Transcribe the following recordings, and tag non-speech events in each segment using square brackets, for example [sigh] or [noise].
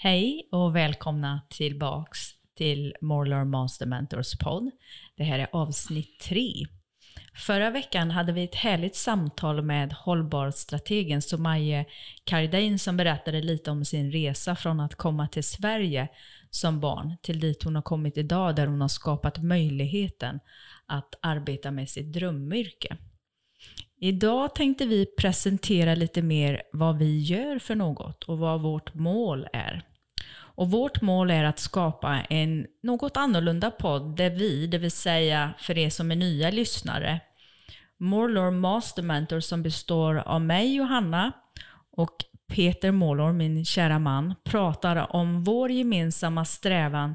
Hej och välkomna tillbaks till Morlor Master Mentors podd. Det här är avsnitt tre. Förra veckan hade vi ett härligt samtal med hållbarhetsstrategen Somaye Kardain som berättade lite om sin resa från att komma till Sverige som barn till dit hon har kommit idag där hon har skapat möjligheten att arbeta med sitt drömyrke. Idag tänkte vi presentera lite mer vad vi gör för något och vad vårt mål är. Och vårt mål är att skapa en något annorlunda podd där vi, det vill säga för er som är nya lyssnare, Morlor Master Mentor som består av mig, Johanna, och Peter Målor, min kära man, pratar om vår gemensamma strävan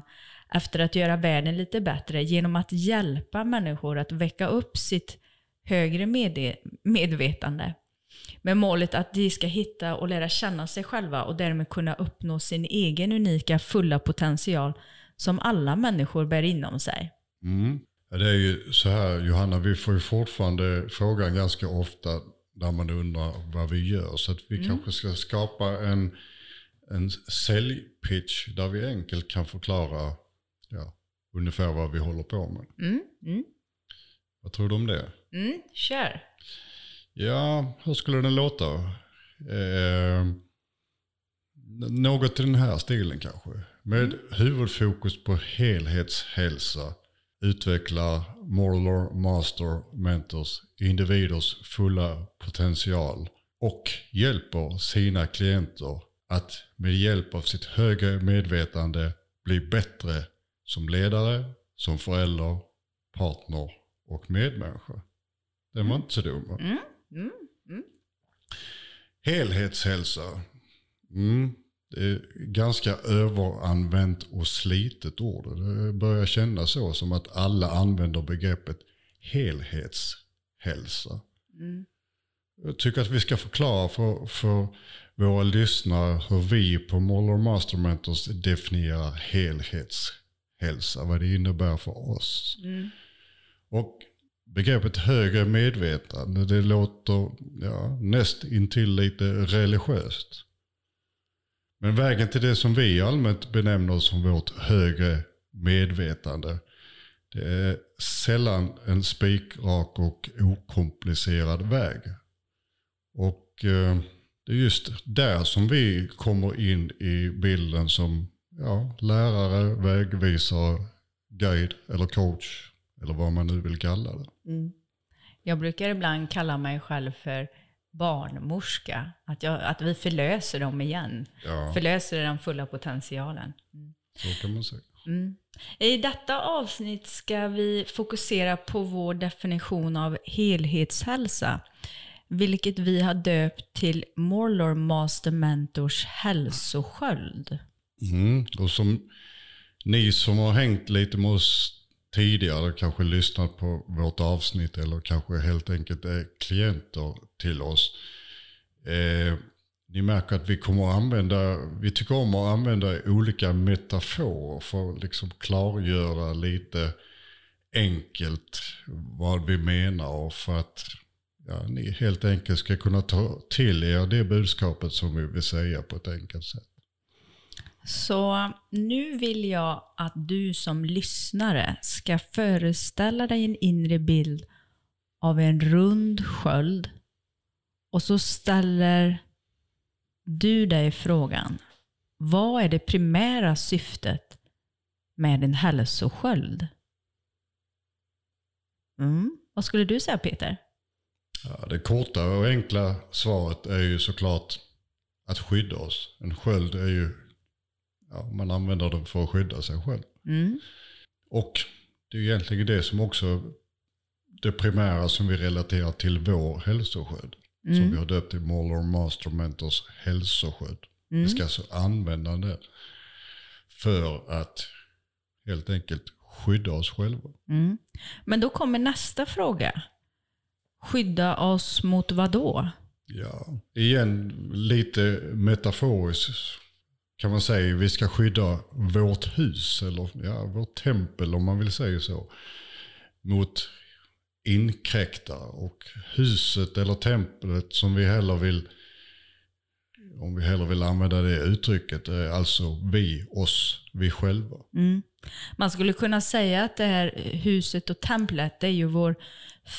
efter att göra världen lite bättre genom att hjälpa människor att väcka upp sitt högre med medvetande. Med målet att de ska hitta och lära känna sig själva och därmed kunna uppnå sin egen unika fulla potential som alla människor bär inom sig. Mm. Det är ju så här Johanna, vi får ju fortfarande frågan ganska ofta där man undrar vad vi gör. Så att vi mm. kanske ska skapa en, en säljpitch där vi enkelt kan förklara ja, ungefär vad vi håller på med. Mm. Mm. Vad tror du om det? Mm, kör. Ja, hur skulle den låta? Eh, något i den här stilen kanske. Med mm. huvudfokus på helhetshälsa utvecklar Modeler Master Mentors individers fulla potential och hjälper sina klienter att med hjälp av sitt högre medvetande bli bättre som ledare, som förälder, partner och medmänniska. Den var inte så dum va? Mm. Mm. Mm. Helhetshälsa. Mm. Det är ganska överanvänt och slitet ord. Det börjar kännas så som att alla använder begreppet helhetshälsa. Mm. Jag tycker att vi ska förklara för, för våra lyssnare hur vi på Moller Master Mentors definierar helhetshälsa. Vad det innebär för oss. Mm. Och begreppet högre medvetande, det låter ja, näst intill lite religiöst. Men vägen till det som vi allmänt benämner som vårt högre medvetande, det är sällan en spikrak och okomplicerad väg. Och eh, det är just där som vi kommer in i bilden som ja, lärare, vägvisare, guide eller coach eller vad man nu vill kalla det. Mm. Jag brukar ibland kalla mig själv för barnmorska. Att, jag, att vi förlöser dem igen. Ja. Förlöser den fulla potentialen. Mm. Så kan man säga. Mm. I detta avsnitt ska vi fokusera på vår definition av helhetshälsa. Vilket vi har döpt till Morlor Master Mentors hälsosköld. Mm. Och som ni som har hängt lite med oss tidigare kanske lyssnat på vårt avsnitt eller kanske helt enkelt är klienter till oss. Eh, ni märker att vi kommer att använda, vi tycker om att använda olika metaforer för att liksom klargöra lite enkelt vad vi menar och för att ja, ni helt enkelt ska kunna ta till er det budskapet som vi vill säga på ett enkelt sätt. Så nu vill jag att du som lyssnare ska föreställa dig en inre bild av en rund sköld. Och så ställer du dig frågan, vad är det primära syftet med en hälsosköld? Mm. Vad skulle du säga Peter? Ja, det korta och enkla svaret är ju såklart att skydda oss. En sköld är ju ja, man använder den för att skydda sig själv. Mm. Och det är egentligen det som också det primära som vi relaterar till vår hälsoskydd. Mm. Som vi har döpt till Moller Master Mentors hälsoskydd. Mm. Vi ska alltså använda det för att helt enkelt skydda oss själva. Mm. Men då kommer nästa fråga. Skydda oss mot vad då? Ja, igen lite metaforiskt kan man säga, vi ska skydda vårt hus, eller ja, vårt tempel om man vill säga så, mot inkräktare. Och huset eller templet som vi heller vill om vi hellre vill använda det uttrycket, är alltså vi, oss, vi själva. Mm. Man skulle kunna säga att det här huset och templet, det är ju vår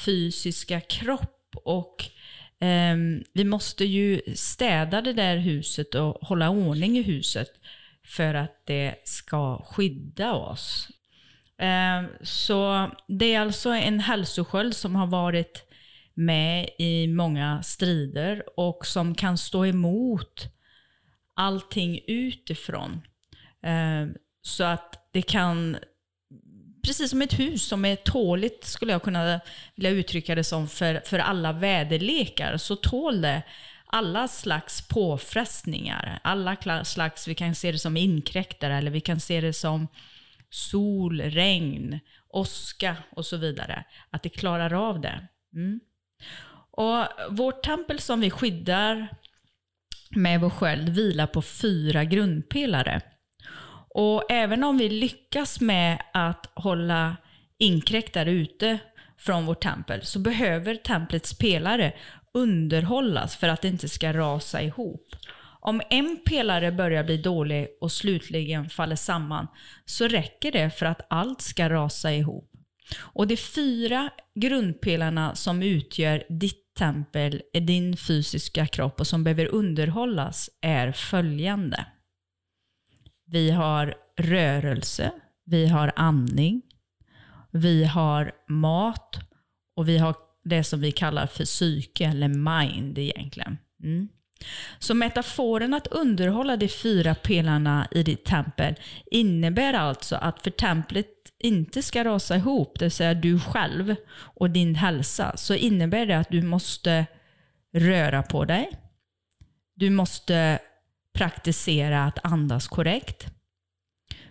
fysiska kropp. Och eh, Ehm, vi måste ju städa det där huset och hålla ordning i huset för att det ska skydda oss. Ehm, så det är alltså en hälsosköld som har varit med i många strider och som kan stå emot allting utifrån. Ehm, så att det kan, precis som ett hus som är tåligt, skulle jag kunna vilja uttrycka det som, för, för alla väderlekar, så tål det alla slags påfrestningar. Alla slags, vi kan se det som inkräktare eller vi kan se det som sol, regn, åska och så vidare. Att det klarar av det. Mm. Och Vårt tempel som vi skyddar med vår sköld vilar på fyra grundpelare. Och även om vi lyckas med att hålla inkräktare ute från vårt tempel så behöver templets pelare underhållas för att det inte ska rasa ihop. Om en pelare börjar bli dålig och slutligen faller samman så räcker det för att allt ska rasa ihop. Och de fyra grundpelarna som utgör ditt tempel, din fysiska kropp och som behöver underhållas är följande. Vi har rörelse, vi har andning, vi har mat och vi har det som vi kallar för psyke eller mind egentligen. Mm. Så metaforen att underhålla de fyra pelarna i ditt tempel innebär alltså att för templet inte ska rasa ihop, det vill säga du själv och din hälsa, så innebär det att du måste röra på dig. Du måste praktisera att andas korrekt.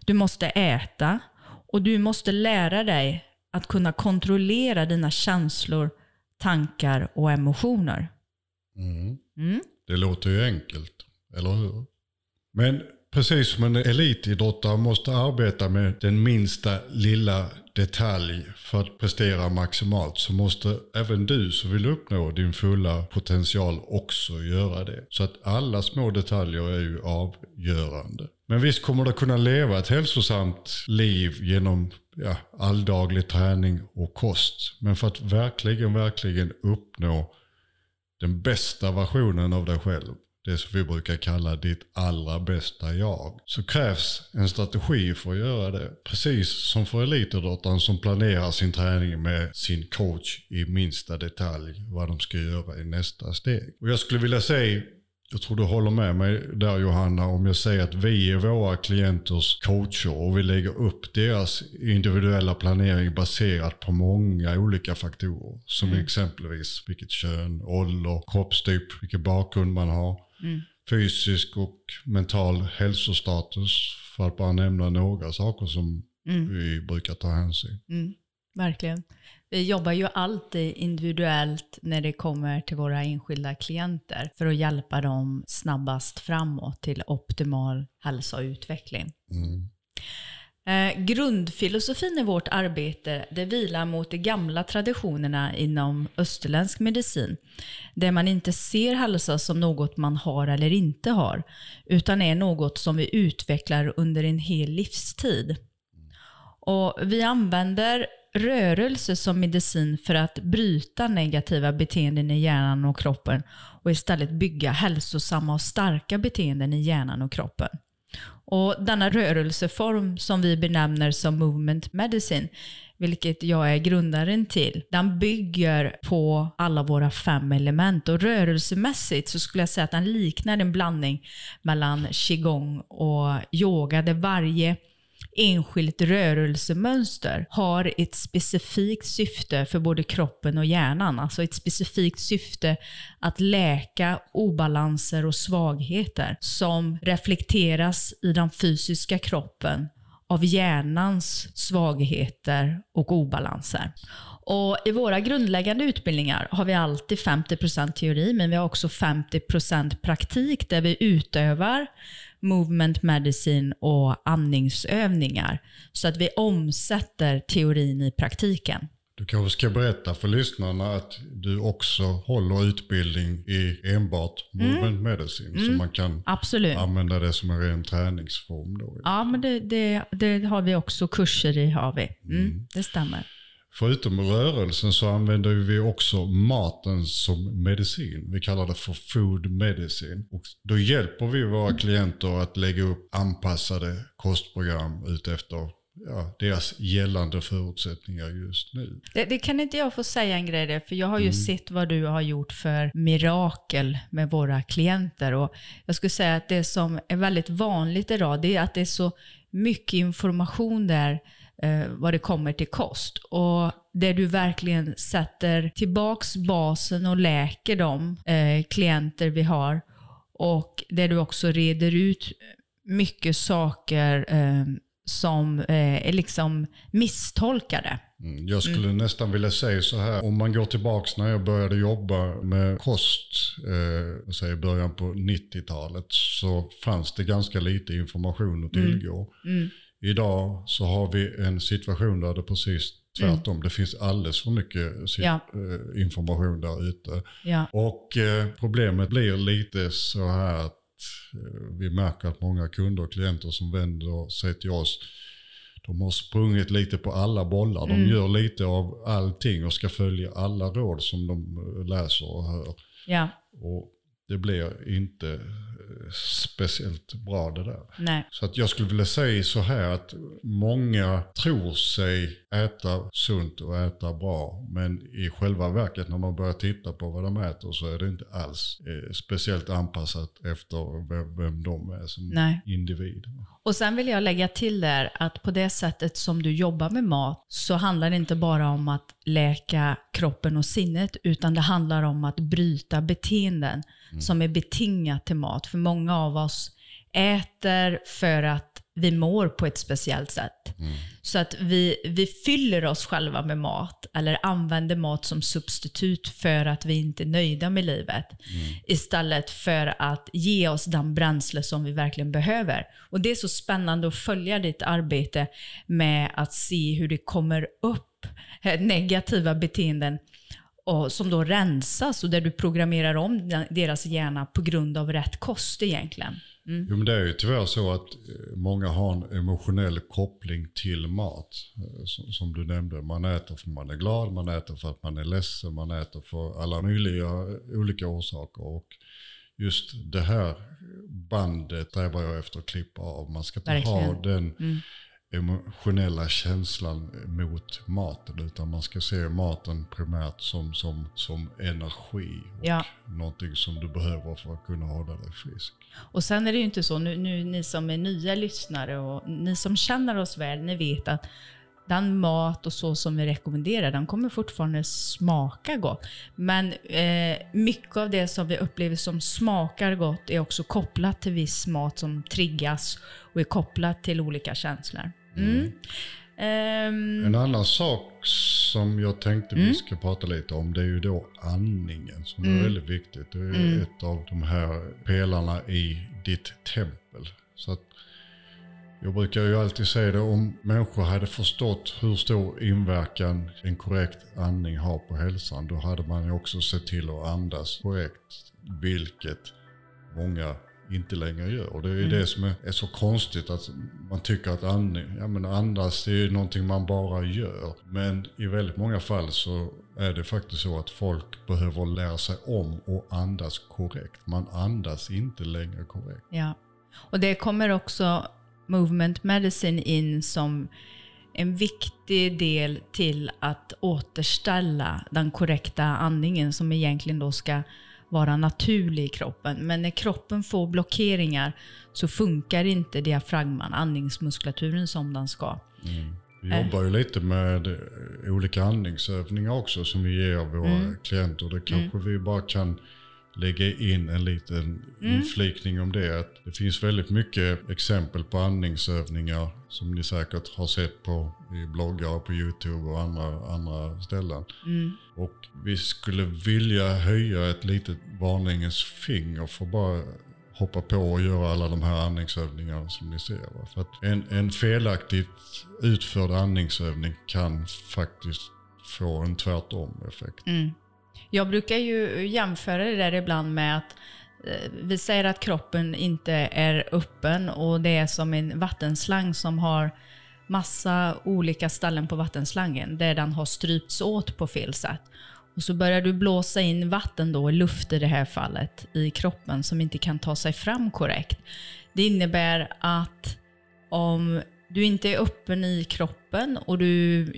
Du måste äta och du måste lära dig att kunna kontrollera dina känslor, tankar och emotioner. Mm. Mm. Det låter ju enkelt, eller hur? Men precis som en elitidrottare måste arbeta med den minsta lilla detalj för att prestera maximalt så måste även du som vill uppnå din fulla potential också göra det. Så att alla små detaljer är ju avgörande. Men visst kommer du kunna leva ett hälsosamt liv genom ja, alldaglig träning och kost. Men för att verkligen, verkligen uppnå den bästa versionen av dig själv, det som vi brukar kalla ditt allra bästa jag, så krävs en strategi för att göra det. Precis som för elitidrottaren som planerar sin träning med sin coach i minsta detalj vad de ska göra i nästa steg. Och jag skulle vilja säga jag tror du håller med mig där Johanna om jag säger att vi är våra klienters coacher och vi lägger upp deras individuella planering baserat på många olika faktorer. Som mm. exempelvis vilket kön, ålder, kroppstyp, vilken bakgrund man har. Mm. Fysisk och mental hälsostatus för att bara nämna några saker som mm. vi brukar ta hänsyn. Mm. Verkligen. Vi jobbar ju alltid individuellt när det kommer till våra enskilda klienter för att hjälpa dem snabbast framåt till optimal hälsa och utveckling. Mm. Eh, grundfilosofin i vårt arbete det vilar mot de gamla traditionerna inom österländsk medicin. Där man inte ser hälsa som något man har eller inte har, utan är något som vi utvecklar under en hel livstid. Och vi använder rörelse som medicin för att bryta negativa beteenden i hjärnan och kroppen och istället bygga hälsosamma och starka beteenden i hjärnan och kroppen. Och denna rörelseform som vi benämner som movement medicine, vilket jag är grundaren till, den bygger på alla våra fem element. Och rörelsemässigt så skulle jag säga att den liknar en blandning mellan qigong och yoga, där varje enskilt rörelsemönster har ett specifikt syfte för både kroppen och hjärnan. Alltså ett specifikt syfte att läka obalanser och svagheter som reflekteras i den fysiska kroppen av hjärnans svagheter och obalanser. Och I våra grundläggande utbildningar har vi alltid 50% teori, men vi har också 50% praktik där vi utövar movement medicine och andningsövningar. Så att vi omsätter teorin i praktiken. Du kanske ska berätta för lyssnarna att du också håller utbildning i enbart movement medicine. Så man kan Absolut. använda det som en ren träningsform. Då. Ja, men det, det, det har vi också kurser i. har vi. Mm, Det stämmer. Förutom rörelsen så använder vi också maten som medicin. Vi kallar det för food medicine. Och då hjälper vi våra klienter att lägga upp anpassade kostprogram utefter ja, deras gällande förutsättningar just nu. Det, det kan inte jag få säga en grej där, för jag har ju sett vad du har gjort för mirakel med våra klienter. Och jag skulle säga att det som är väldigt vanligt idag, det är att det är så mycket information där eh, vad det kommer till kost. Och där du verkligen sätter tillbaks basen och läker de eh, klienter vi har. Och där du också reder ut mycket saker eh, som eh, är liksom misstolkade. Mm, Jag skulle nästan vilja säga så här, om man går tillbaks när jag började jobba med kost, eh, säg i början på 90-talet, så fanns det ganska lite information att tillgå. Idag så har vi en situation där det är precis tvärtom. Det finns alldeles för mycket sit- Ja. eh, information där ute. Ja. Och eh, problemet blir lite så här att eh, vi märker att många kunder och klienter som vänder sig till oss, de har sprungit lite på alla bollar. De gör lite av allting och ska följa alla råd som de eh, läser och hör. Ja, Och det blir inte eh, speciellt bra det där. nej. Så att jag skulle vilja säga så här att många tror sig äta sunt och äta bra. Men i själva verket när man börjar titta på vad de äter så är det inte alls eh, speciellt anpassat efter vem, vem de är som Nej. individ. Och sen vill jag lägga till där att på det sättet som du jobbar med mat så handlar det inte bara om att läka kroppen och sinnet utan det handlar om att bryta beteenden som är betingat till mat. För många av oss äter för att vi mår på ett speciellt sätt. Så att vi, vi fyller oss själva med mat eller använder mat som substitut för att vi inte är nöjda med livet. Istället för att ge oss den bränsle som vi verkligen behöver. Och det är så spännande att följa ditt arbete med att se hur det kommer upp eh, negativa beteenden och som då rensas och där du programmerar om deras hjärna på grund av rätt kost egentligen. Mm. Jo, men det är ju tyvärr så att eh, många har en emotionell koppling till mat. Eh, Som, som du nämnde, man äter för att man är glad, man äter för att man är ledsen, man äter för alla möjliga eh, olika orsaker. Och just det här bandet strävar jag efter att klippa av. Man ska inte ha den emotionella känslan mot maten, utan man ska se maten primärt som, som, som energi. Och Ja. någonting som du behöver för att kunna hålla dig frisk. Och sen är det ju inte så, nu, nu ni som är nya lyssnare och ni som känner oss väl, ni vet att den mat och så som vi rekommenderar, den kommer fortfarande smaka gott. Men eh, mycket av det som vi upplever som smakar gott är också kopplat till viss mat som triggas och är kopplat till olika känslor. Mm. Ehm, En annan sak som jag tänkte Mm. vi ska prata lite om det är ju då andningen som är väldigt viktigt. Det är Mm. ett av de här pelarna i ditt tempel. Så att jag brukar ju alltid säga det om människor hade förstått hur stor inverkan en korrekt andning har på hälsan. Då hade man ju också sett till att andas korrekt. Vilket många inte längre gör. Och det är ju det som är, är så konstigt att man tycker att andning, ja men andas det är ju någonting man bara gör. Men i väldigt många fall så är det faktiskt så att folk behöver lära sig om och andas korrekt. Man andas inte längre korrekt. Ja, och det kommer också movement medicine in som en viktig del till att återställa den korrekta andningen som egentligen då ska vara naturlig i kroppen. Men när kroppen får blockeringar så funkar inte diafragman, andningsmuskulaturen som den ska. Vi jobbar ju lite med eh, olika andningsövningar också som vi ger våra klienter. Det kanske vi bara kan lägga in en liten inflikning om det. Att det finns väldigt mycket exempel på andningsövningar som ni säkert har sett på i bloggar på YouTube och andra, andra ställen. Och vi skulle vilja höja ett litet varningens finger för bara hoppa på och göra alla de här andningsövningarna som ni ser. Va? För att en, en felaktigt utförd andningsövning kan faktiskt få en tvärtom-effekt. Mm. Jag brukar ju jämföra det där ibland med att eh, vi säger att kroppen inte är öppen och det är som en vattenslang som har massa olika ställen på vattenslangen där den har strypts åt på fel sätt. Och så börjar du blåsa in vatten då, luft i det här fallet, i kroppen som inte kan ta sig fram korrekt. Det innebär att om du inte är öppen i kroppen och du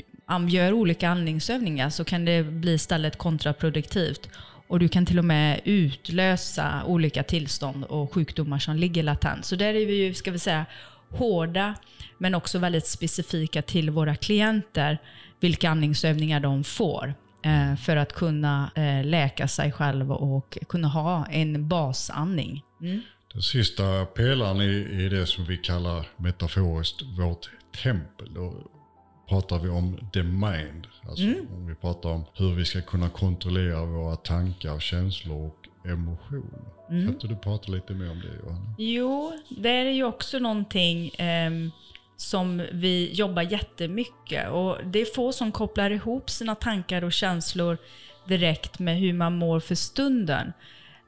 gör olika andningsövningar så kan det bli istället kontraproduktivt. Och du kan till och med utlösa olika tillstånd och sjukdomar som ligger latent. Så där är vi ju, ska vi säga, hårda men också väldigt specifika till våra klienter vilka andningsövningar de får eh, för att kunna eh, läka sig själv och kunna ha en basandning. Mm. Den sista pelaren är i det som vi kallar metaforiskt vårt tempel. Pratar vi om the mind. Alltså mm. om vi pratar om hur vi ska kunna kontrollera våra tankar, känslor och emotioner. Mm. Kan inte du prata lite mer om det Johanna? Jo, det är ju också någonting eh, som vi jobbar jättemycket och det är få som kopplar ihop sina tankar och känslor direkt med hur man mår för stunden.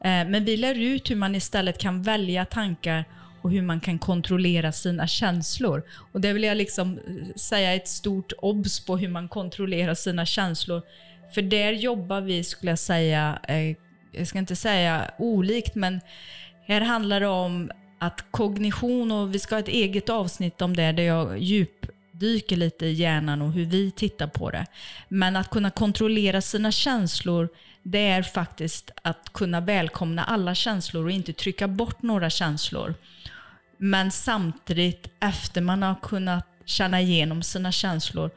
Eh, men vi lär ut hur man istället kan välja tankar och hur man kan kontrollera sina känslor. Och det vill jag liksom eh, säga ett stort obs på hur man kontrollerar sina känslor. För där jobbar vi, skulle jag säga, eh, jag ska inte säga olikt, men här handlar det om att kognition, och vi ska ha ett eget avsnitt om det, där jag djupdyker lite i hjärnan och hur vi tittar på det. Men att kunna kontrollera sina känslor, det är faktiskt att kunna välkomna alla känslor och inte trycka bort några känslor. Men samtidigt, efter man har kunnat känna igenom sina känslor,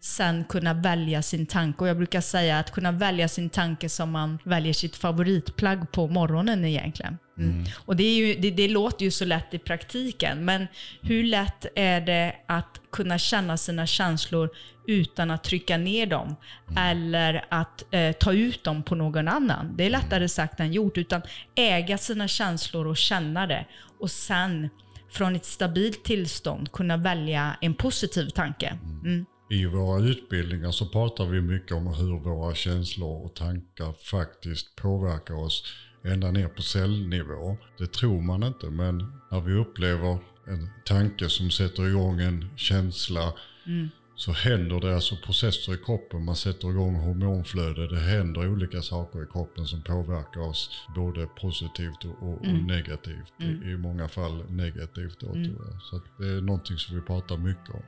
sen kunna välja sin tanke. Och jag brukar säga att kunna välja sin tanke som man väljer sitt favoritplagg på morgonen egentligen. Mm. Mm. Och det, ju, det, det, låter ju så lätt i praktiken, men hur lätt är det att kunna känna sina känslor utan att trycka ner dem mm. eller att eh, ta ut dem på någon annan? Det är lättare sagt än gjort, utan äga sina känslor och känna det. Och sen från ett stabilt tillstånd kunna välja en positiv tanke. Mm. I våra utbildningar så pratar vi mycket om hur våra känslor och tankar faktiskt påverkar oss ända ner på cellnivå. Det tror man inte men när vi upplever en tanke som sätter igång en känsla mm. så händer det alltså processer i kroppen. Man sätter igång hormonflöde. Det händer olika saker i kroppen som påverkar oss både positivt och, och mm. negativt. Mm. I, I, många fall negativt då mm. tror jag. Så det är någonting som vi pratar mycket om.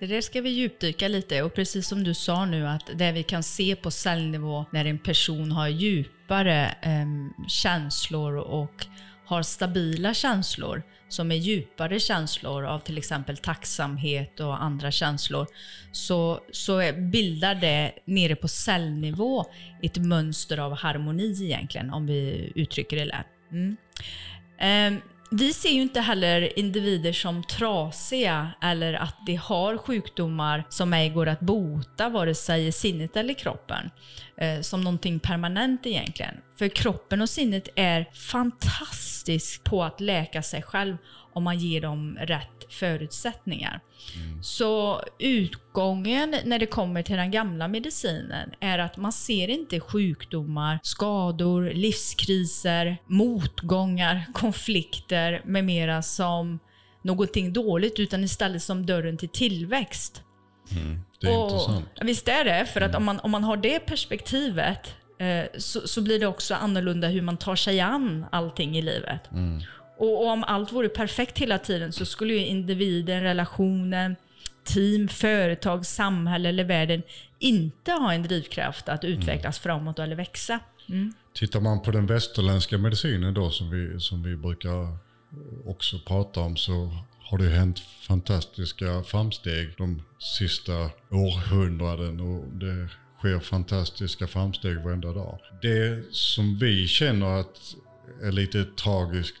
Det där ska vi djupdyka lite och precis som du sa nu att det vi kan se på cellnivå när en person har djupare eh, känslor och har stabila känslor som är djupare känslor av till exempel tacksamhet och andra känslor så, så bildar det nere på cellnivå ett mönster av harmoni egentligen om vi uttrycker det lätt. Mm. Eh, vi ser ju inte heller individer som trasiga eller att de har sjukdomar som ej går att bota, vare sig i sinnet eller kroppen, eh, som någonting permanent egentligen. För kroppen och sinnet är fantastiskt på att läka sig själv om man ger dem rätt förutsättningar. Mm. Så utgången när det kommer till den gamla medicinen är att man ser inte sjukdomar, skador, livskriser, motgångar, [laughs] konflikter med mera som någonting dåligt utan istället som dörren till tillväxt. Mm. Det är och, intressant. Visst är det, för att mm. om, man, om man har det perspektivet eh, så, så, blir det också annorlunda hur man tar sig an allting i livet. Mm. Och, och, om allt vore perfekt hela tiden så skulle ju individen, relationen, team, företag, samhälle eller världen inte ha en drivkraft att utvecklas mm. framåt eller växa. Mm. Tittar man på den västerländska medicinen då som vi, som vi brukar också prata om så har det hänt fantastiska framsteg de sista århundraden och det sker fantastiska framsteg varenda dag. Det som vi känner att är lite tragiskt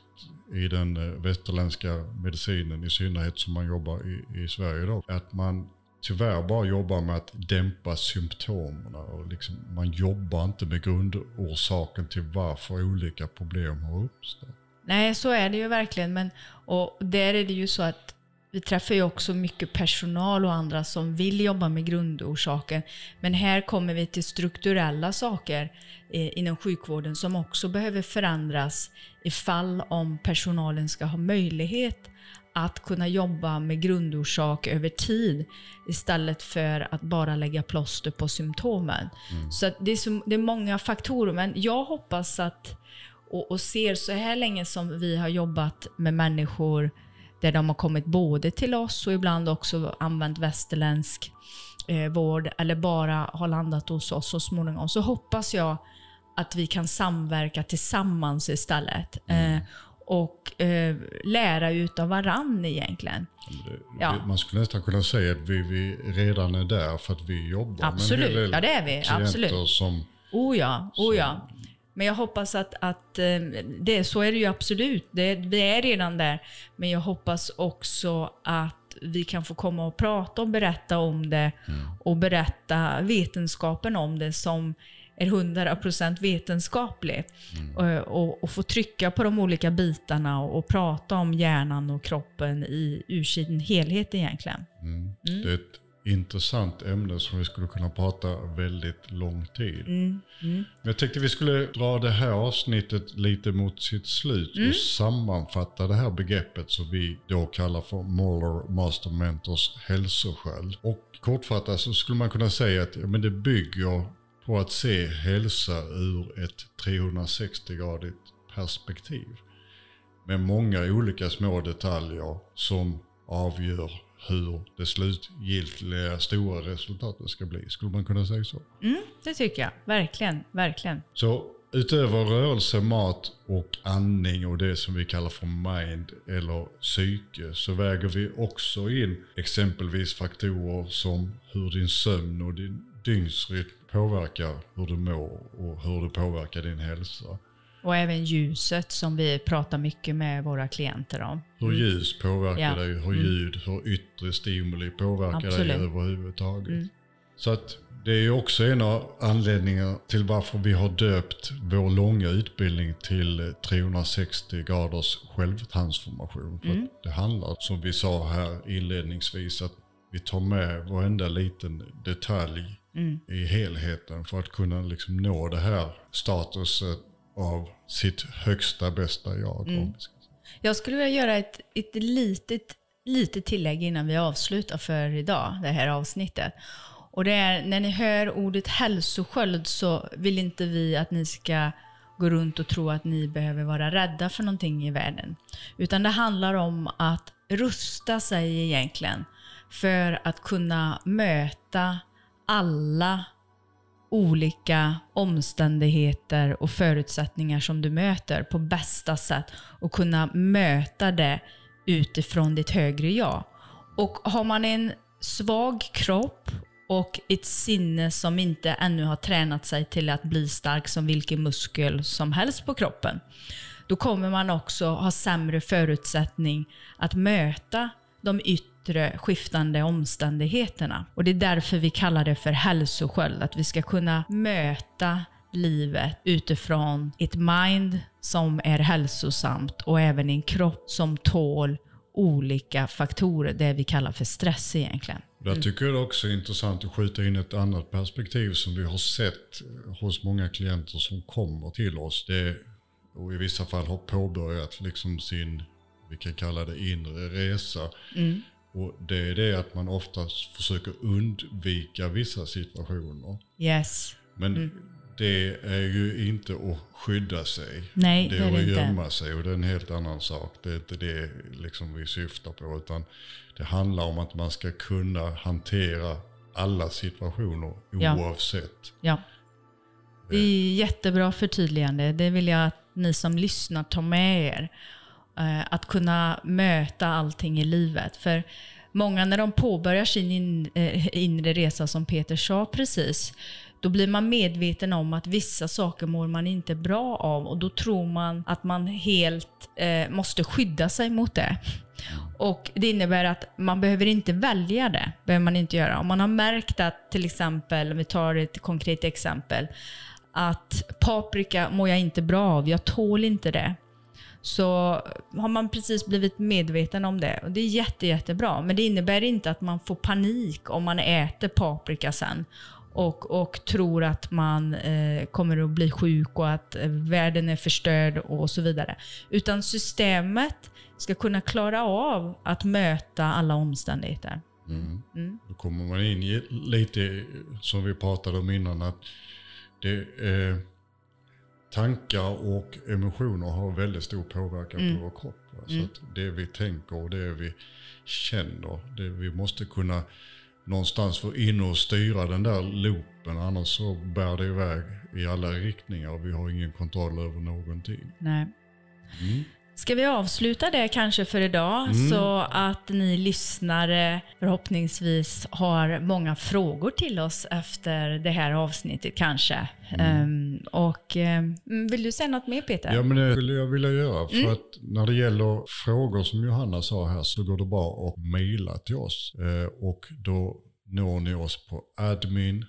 i den eh, västerländska medicinen, i synnerhet som man jobbar i, i Sverige idag, att man tyvärr bara jobbar med att dämpa symptomen. Och liksom, man jobbar inte med grundorsaken till varför olika problem har uppstått. Nej, så är det ju verkligen. Men, och där är det ju så att vi träffar ju också mycket personal och andra som vill jobba med grundorsaken. Men här kommer vi till strukturella saker eh, inom sjukvården som också behöver förändras ifall om personalen ska ha möjlighet att kunna jobba med grundorsak över tid istället för att bara lägga plåster på symptomen. Mm. Så det är, så, det är många faktorer, men jag hoppas att och, och ser så här länge som vi har jobbat med människor där de har kommit både till oss och ibland också använt västerländsk eh, vård eller bara har landat hos oss så småningom, så hoppas jag att vi kan samverka tillsammans istället. Mm. Eh, och eh, lära utav varann egentligen. Ja. Man skulle nästan kunna säga att vi, vi redan är där för att vi jobbar Absolut. med en hel del ja, det är vi. Absolut. som... Oh ja, oh ja. Men jag hoppas att, att eh, det, så är det ju absolut. Det, vi är redan där. Men jag hoppas också att vi kan få komma och prata och berätta om det mm. och berätta vetenskapen om det som är 100% vetenskaplig. Mm. Och, och, och, få trycka på de olika bitarna och, och, prata om hjärnan och kroppen i, ur sin helhet egentligen. Mm. Mm. Det är ett intressant ämne som vi skulle kunna prata väldigt lång tid. Mm. Mm. Jag tänkte vi skulle dra det här avsnittet lite mot sitt slut och mm. sammanfatta det här begreppet som vi då kallar för Moller Master Mentors hälsosköld. Och kortfattat så skulle man kunna säga att ja, men det bygger på att se hälsa ur ett 360-gradigt perspektiv. Med många olika små detaljer som avgör hur det slutgiltiga stora resultatet ska bli. Skulle man kunna säga så? Mm, det tycker jag. Verkligen, verkligen. Så utöver rörelse, mat och andning och det som vi kallar för mind eller psyke så väger vi också in exempelvis faktorer som hur din sömn och din dygnsrytm påverkar hur du mår och hur det påverkar din hälsa. Och även ljuset som vi pratar mycket med våra klienter om. Hur mm. ljus påverkar ja. dig, hur mm. ljud, hur yttre stimuli påverkar Absolut. dig överhuvudtaget. Mm. Så att det är också en av anledningarna till varför vi har döpt vår långa utbildning till 360 graders självtransformation. För mm. Det handlar, som vi sa här inledningsvis, att vi tar med varenda liten detalj mm. i helheten för att kunna liksom nå det här statuset av sitt högsta bästa jag. Mm. Jag skulle vilja göra ett, ett litet, litet tillägg innan vi avslutar för idag, det här avsnittet. Och det är när ni hör ordet hälsosköld så vill inte vi att ni ska gå runt och tro att ni behöver vara rädda för någonting i världen. Utan det handlar om att rusta sig egentligen för att kunna möta alla olika omständigheter och förutsättningar som du möter på bästa sätt och kunna möta det utifrån ditt högre jag. Och har man en svag kropp och ett sinne som inte ännu har tränat sig till att bli stark som vilken muskel som helst på kroppen, då kommer man också ha sämre förutsättning att möta de yttre yttre skiftande omständigheterna. Och det är därför vi kallar det för hälsosköld. Att vi ska kunna möta livet utifrån ett mind som är hälsosamt och även en kropp som tål olika faktorer, det vi kallar för stress egentligen. Där tycker jag det också är intressant att skjuta in ett annat perspektiv som vi har sett hos många klienter som kommer till oss. Det, och i vissa fall har påbörjat liksom sin, vi kan kalla det inre resa. Mm. Och det är det att man oftast försöker undvika vissa situationer. Yes. Men mm. det är ju inte att skydda sig. Nej, det är, det är att gömma inte. sig och det är en helt annan sak. Det är inte det liksom vi syftar på. Utan det handlar om att man ska kunna hantera alla situationer oavsett. Ja. Det är jättebra förtydligande. Det vill jag att ni som lyssnar tar med er. Eh, att kunna möta allting i livet. För många när de påbörjar sin in, eh, inre resa, som Peter sa precis, då blir man medveten om att vissa saker mår man inte bra av och då tror man att man helt eh, måste skydda sig mot det. Och Det innebär att man behöver inte välja det. behöver man inte göra. Om man har märkt att till exempel, om vi tar ett konkret exempel, att paprika mår jag inte bra av, jag tål inte det så har man precis blivit medveten om det. Och Det är jätte, jättebra, men det innebär inte att man får panik om man äter paprika sen och, och tror att man eh, kommer att bli sjuk och att eh, världen är förstörd och så vidare. Utan systemet ska kunna klara av att möta alla omständigheter. Mm. Mm. Då kommer man in i lite som vi pratade om innan att det, eh, tankar och emotioner har väldigt stor påverkan Mm. på vår kropp. va. Så Mm. det vi tänker och det vi känner, det vi måste kunna någonstans få in och styra den där loopen. Annars så bär det iväg i alla riktningar och vi har ingen kontroll över någonting. Nej. Mm. Ska vi avsluta det kanske för idag Mm. så att ni lyssnare förhoppningsvis har många frågor till oss efter det här avsnittet kanske. Ehm, och ehm, Vill du säga något mer Peter? Ja men det skulle jag vilja göra. För Mm. att när det gäller frågor som Johanna sa här så går det bra att mejla till oss. Eh, och då når ni oss på admin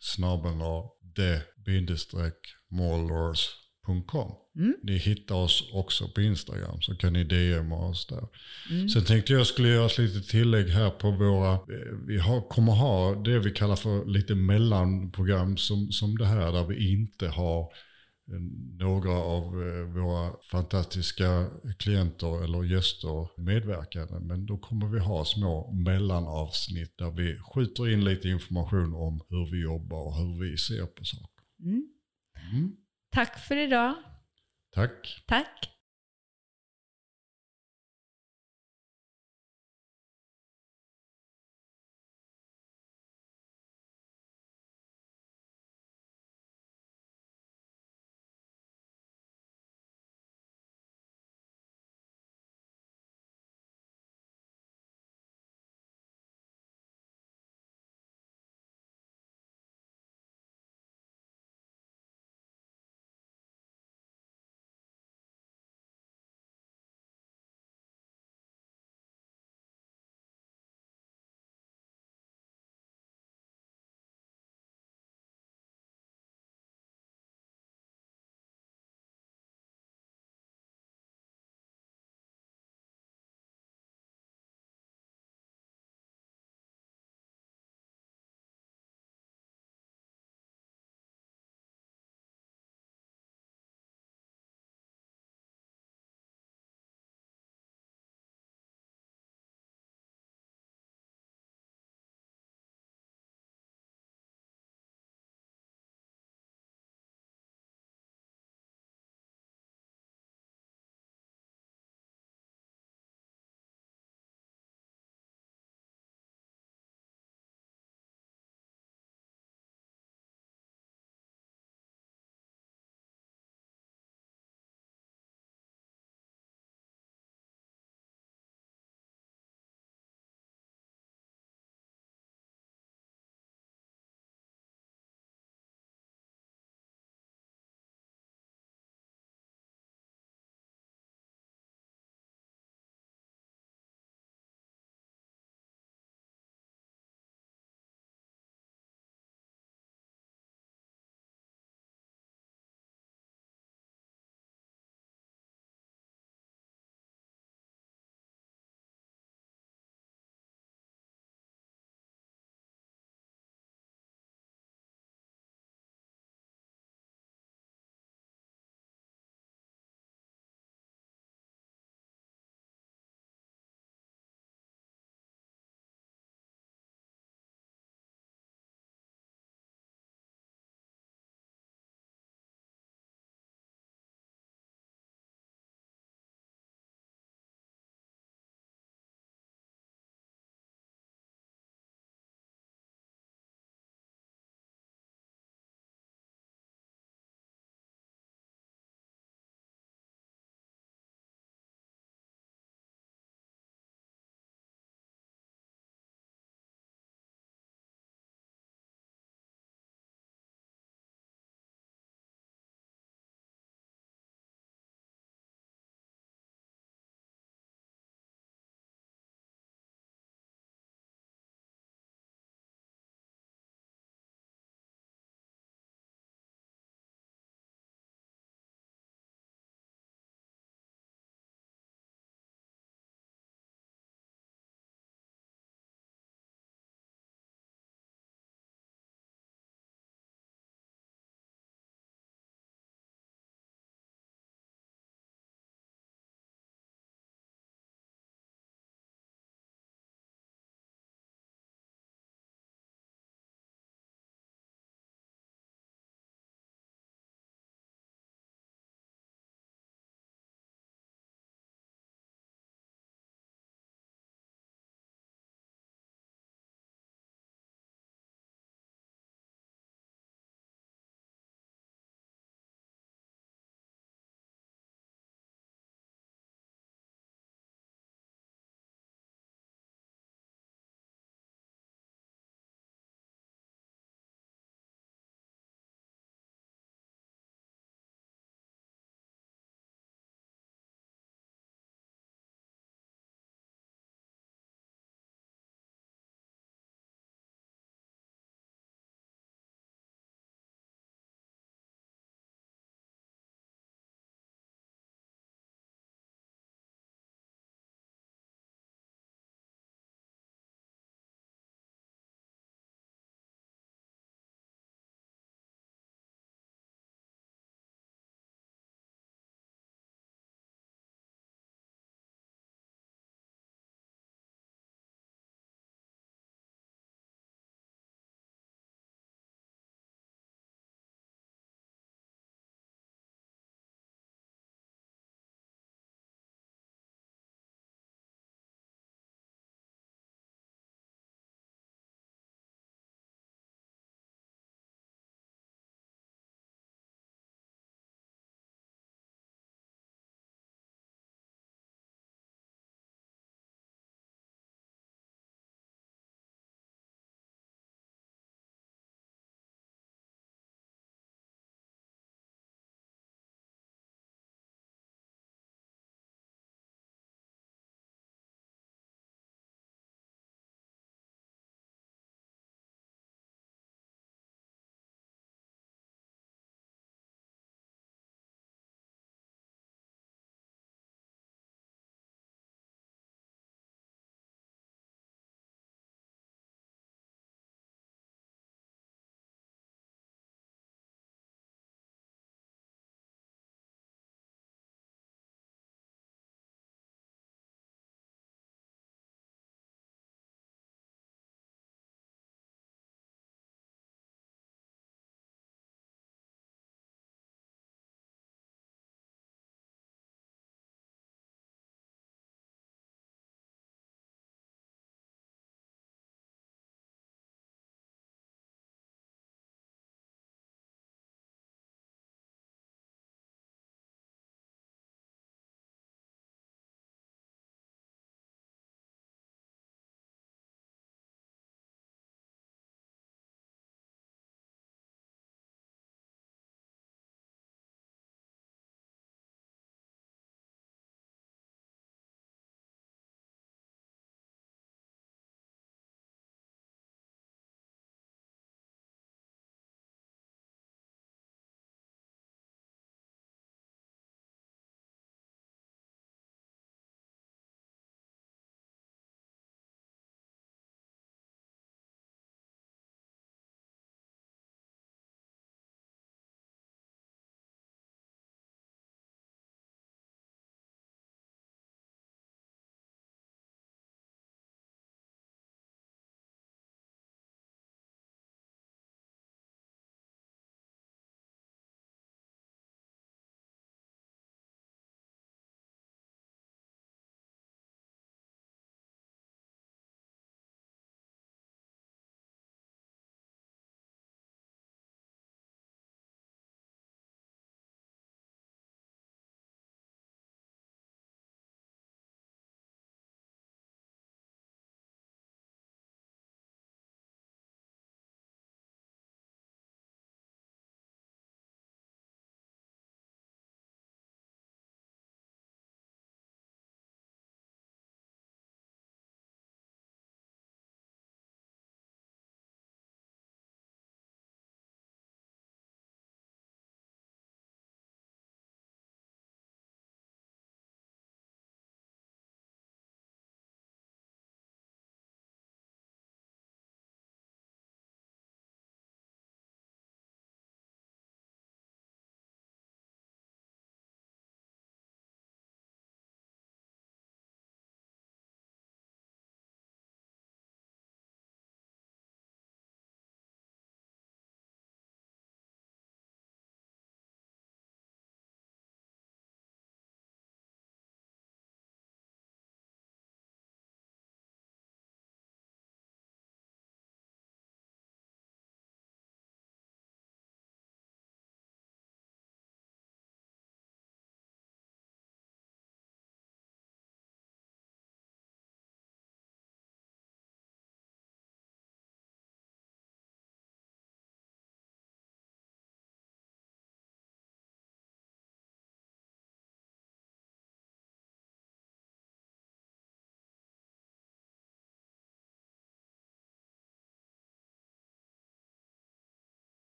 the-mollers.com. Mm. Ni hittar oss också på Instagram så kan ni DMa oss där. Mm. Sen tänkte jag skulle göra ett litet tillägg här på våra, eh, vi har, kommer ha det vi kallar för lite mellanprogram som, som det här där vi inte har eh, några av eh, våra fantastiska klienter eller gäster medverkande. Men då kommer vi ha små mellanavsnitt där vi skjuter in lite information om hur vi jobbar och hur vi ser på saker. Mm. Mm. Tack för idag. Tack. Tack.